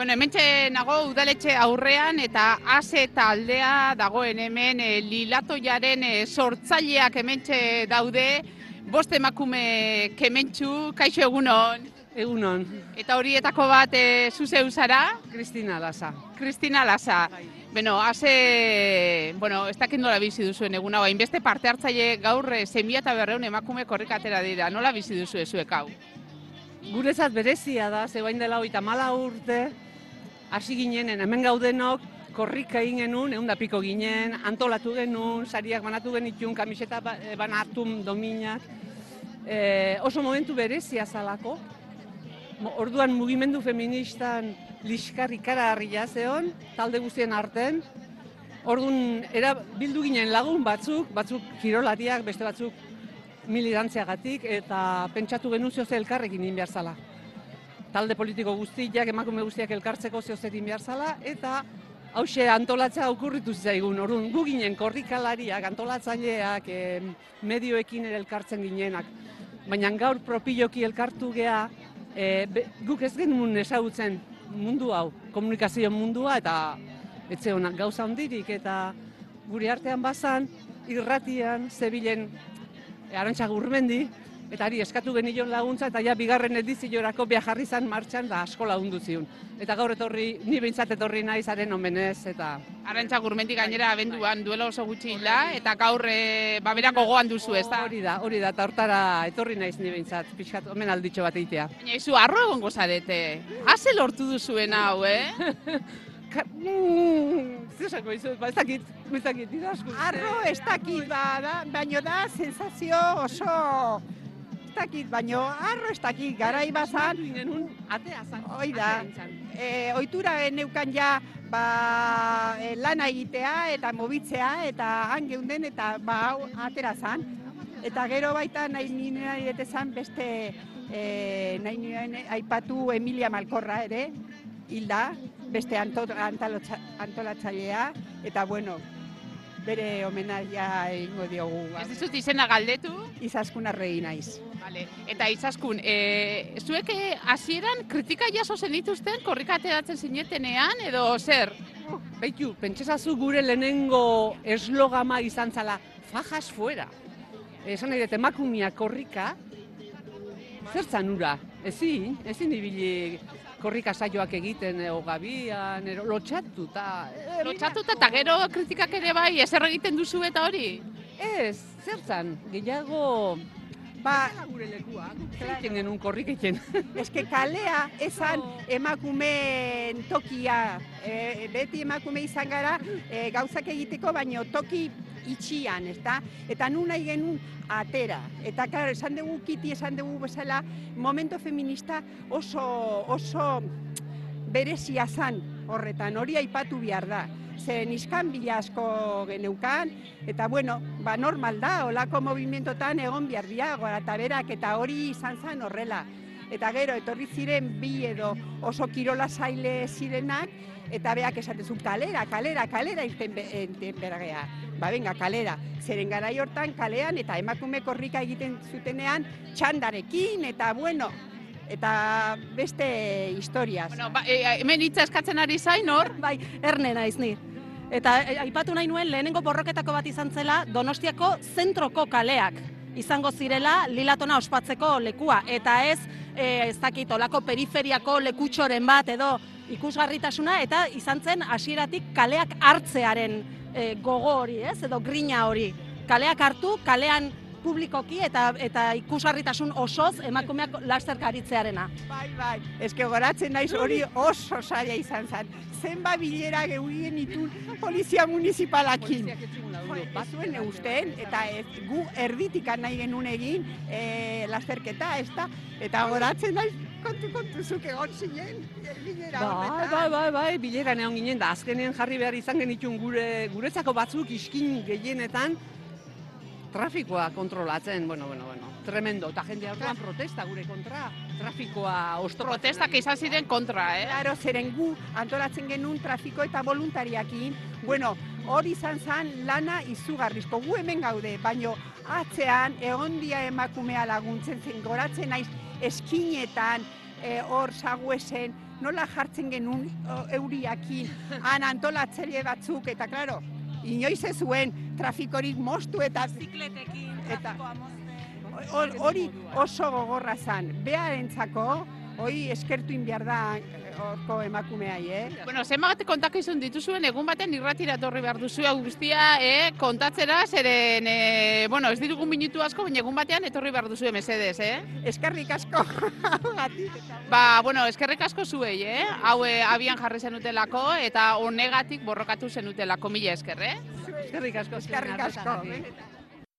Bueno, hementxe nago udaletxe aurrean eta ase taldea dagoen hemen e, lilatoiaren e, sortzaileak hementxe daude, bost emakume kementxu, kaixo egunon. Egunon, Eta horietako bat e, zuzeu zara, Kristina Lasa. Kristina Lasa. Beno, haze, bueno, ez dakit nola bizi duzuen egun hau, hainbeste parte hartzaile gaur zemia eta berreun emakume korrikatera dira, nola bizi duzu zuek hau? Guretzat berezia da, zebain dela hogeita mala urte, hasi ginenen, hemen gaudenok, korrika egin genuen, egun piko ginen, antolatu genuen, sariak banatu genitun, kamiseta ba- eh, banatum dominak. E, oso momentu berezia zalako, orduan mugimendu feministan liskarri karagarria zeon, talde guztien arten. Orduan, era, bildu ginen lagun batzuk, batzuk kirolariak, beste batzuk militantziagatik, eta pentsatu genuen zehose elkarrekin egin behar zala. Talde politiko guztiak, emakume guztiak elkartzeko zehose egin behar zala, eta hause antolatzea okurritu zaigun. Orduan, gu ginen korrikalariak, antolatzaileak, em, medioekin ere elkartzen ginenak. Baina gaur propiloki elkartu gea, e, be, guk ez genuen ezagutzen mundu hau, komunikazio mundua eta etze honak gauza handirik eta gure artean bazan irratian zebilen e, arantxa gurmendi eta ari eskatu genion laguntza eta ja bigarren ediziorako bia jarri zan martxan da asko lagundu zion. Eta gaur etorri, ni behintzat etorri nahi zaren omenez eta Arantxa gurmendi gainera abenduan duela oso gutxi hila, eta gaur e, babera gogoan duzu, ez da? hori da, hori da, eta hortara etorri naiz ni behintzat, pixkat omen alditxo bat egitea. Baina izu, arro egongo zarete. Haze lortu duzuen hau, eh? Mm, Zer esango dizut, ba ez dakit, ez dakit. Arro ez dakit, ba, da, baino da sensazio oso dakit, baino arro ez dakit, garai bazan, genuen atea zan. Hoi da. e, ohitura neukan ja ba, e, lana egitea eta mobitzea eta han geunden eta ba, hau atera zan. Eta gero baita nahi nire zan beste e, nahi nire aipatu Emilia Malkorra ere, hilda, beste antolatzailea, eta bueno, bere homenaia egingo diogu. Ez dizut izena galdetu. Izaskun arregi naiz. Vale. Eta izaskun, e, zuek eh, hasieran kritika jaso zenituzten korrika ateratzen zinetenean, edo zer? Beitu, pentsesazu gure lehenengo eslogama izan zala, fajas fuera. Esan nahi dut, emakumia korrika, zertzan ura, ezin, ezin ibili korrika saioak egiten, ego gabian, ero, lotxatu, eta... Lotxatuta eta gero kritikak ere bai, ezer egiten duzu eta hori? Ez, zertzan, gehiago... Ba, gure lekua, egiten genuen korrik egiten. eske kalea esan emakumeen tokia, e, beti emakume izan gara e, gauzak egiteko, baino toki itxian, ezta? Eta nun nahi genuen atera. Eta, claro, esan dugu kiti, esan dugu bezala, momento feminista oso, oso berezia zan horretan, hori aipatu behar da. Ze niskan bila asko geneukan, eta bueno, ba normal da, olako movimentotan egon behar dira, gora eta berak, eta hori izan zen horrela. Eta gero, etorri ziren bi edo oso kirola zaile zirenak, eta beak esatezu kalera, kalera, kalera irten, be, bergea. Ba, venga, kalera. Zeren garai hortan kalean eta emakume korrika egiten zutenean txandarekin, eta bueno, eta beste historiaz. Bueno, ba, e, hemen hitza eskatzen ari zain, hor? Bai, erne naiz ni. Eta e, aipatu nahi nuen lehenengo borroketako bat izan zela Donostiako zentroko kaleak izango zirela lilatona ospatzeko lekua eta ez e, ez dakit olako periferiako lekutxoren bat edo ikusgarritasuna eta izan zen hasieratik kaleak hartzearen e, gogo hori, ez? Edo grina hori. Kaleak hartu, kalean publikoki eta eta ikusgarritasun osoz emakumeak lasterka aritzearena. Bai, bai, eske goratzen naiz hori oso saia izan zen. Zenba bilera gehuien itun polizia municipalakin. Bazuen eusten, eta ez, gu erditik nahi genuen egin e, lasterketa, ez da? Eta goratzen naiz, kontu kontu zuk egon zinen, e, bilera Bai, horretan. bai, bai, bai, bileran egon ginen, da azkenean jarri behar izan genitun gure, guretzako batzuk iskin gehienetan trafikoa kontrolatzen, bueno, bueno, bueno, tremendo, eta jende orduan protesta gure kontra, trafikoa oztopatzen Protestak izan ziren kontra, eh? Claro, zeren gu antolatzen genuen trafiko eta voluntariakin, bueno, hori izan zen lana izugarrizko, gu hemen gaude, baino atzean egondia emakumea laguntzen zen, goratzen naiz eskinetan, eh, hor saguesen, nola jartzen genuen o, euriakin, han antolatzaile batzuk, eta klaro, inoiz ez zuen trafikorik moztu eta Bizikletekin, Eta- hori oso gogorra zan. Bearentzako, hori eskertuin behar da horko emakumeai, eh? Bueno, zenbat kontakizun dituzuen egun baten irratira etorri behar duzu hau guztia, eh, kontatzera, zeren, eh, bueno, ez ditugun minutu asko, baina egun batean etorri behar duzu mesedez, eh? Eskerrik asko. Ba, bueno, eskerrik asko zuei, eh? Hau eh, abian jarri zenutelako eta honegatik borrokatu zenutelako mila esker, eh? Eskerrik asko Eskerrik asko. arretagatik. benetan.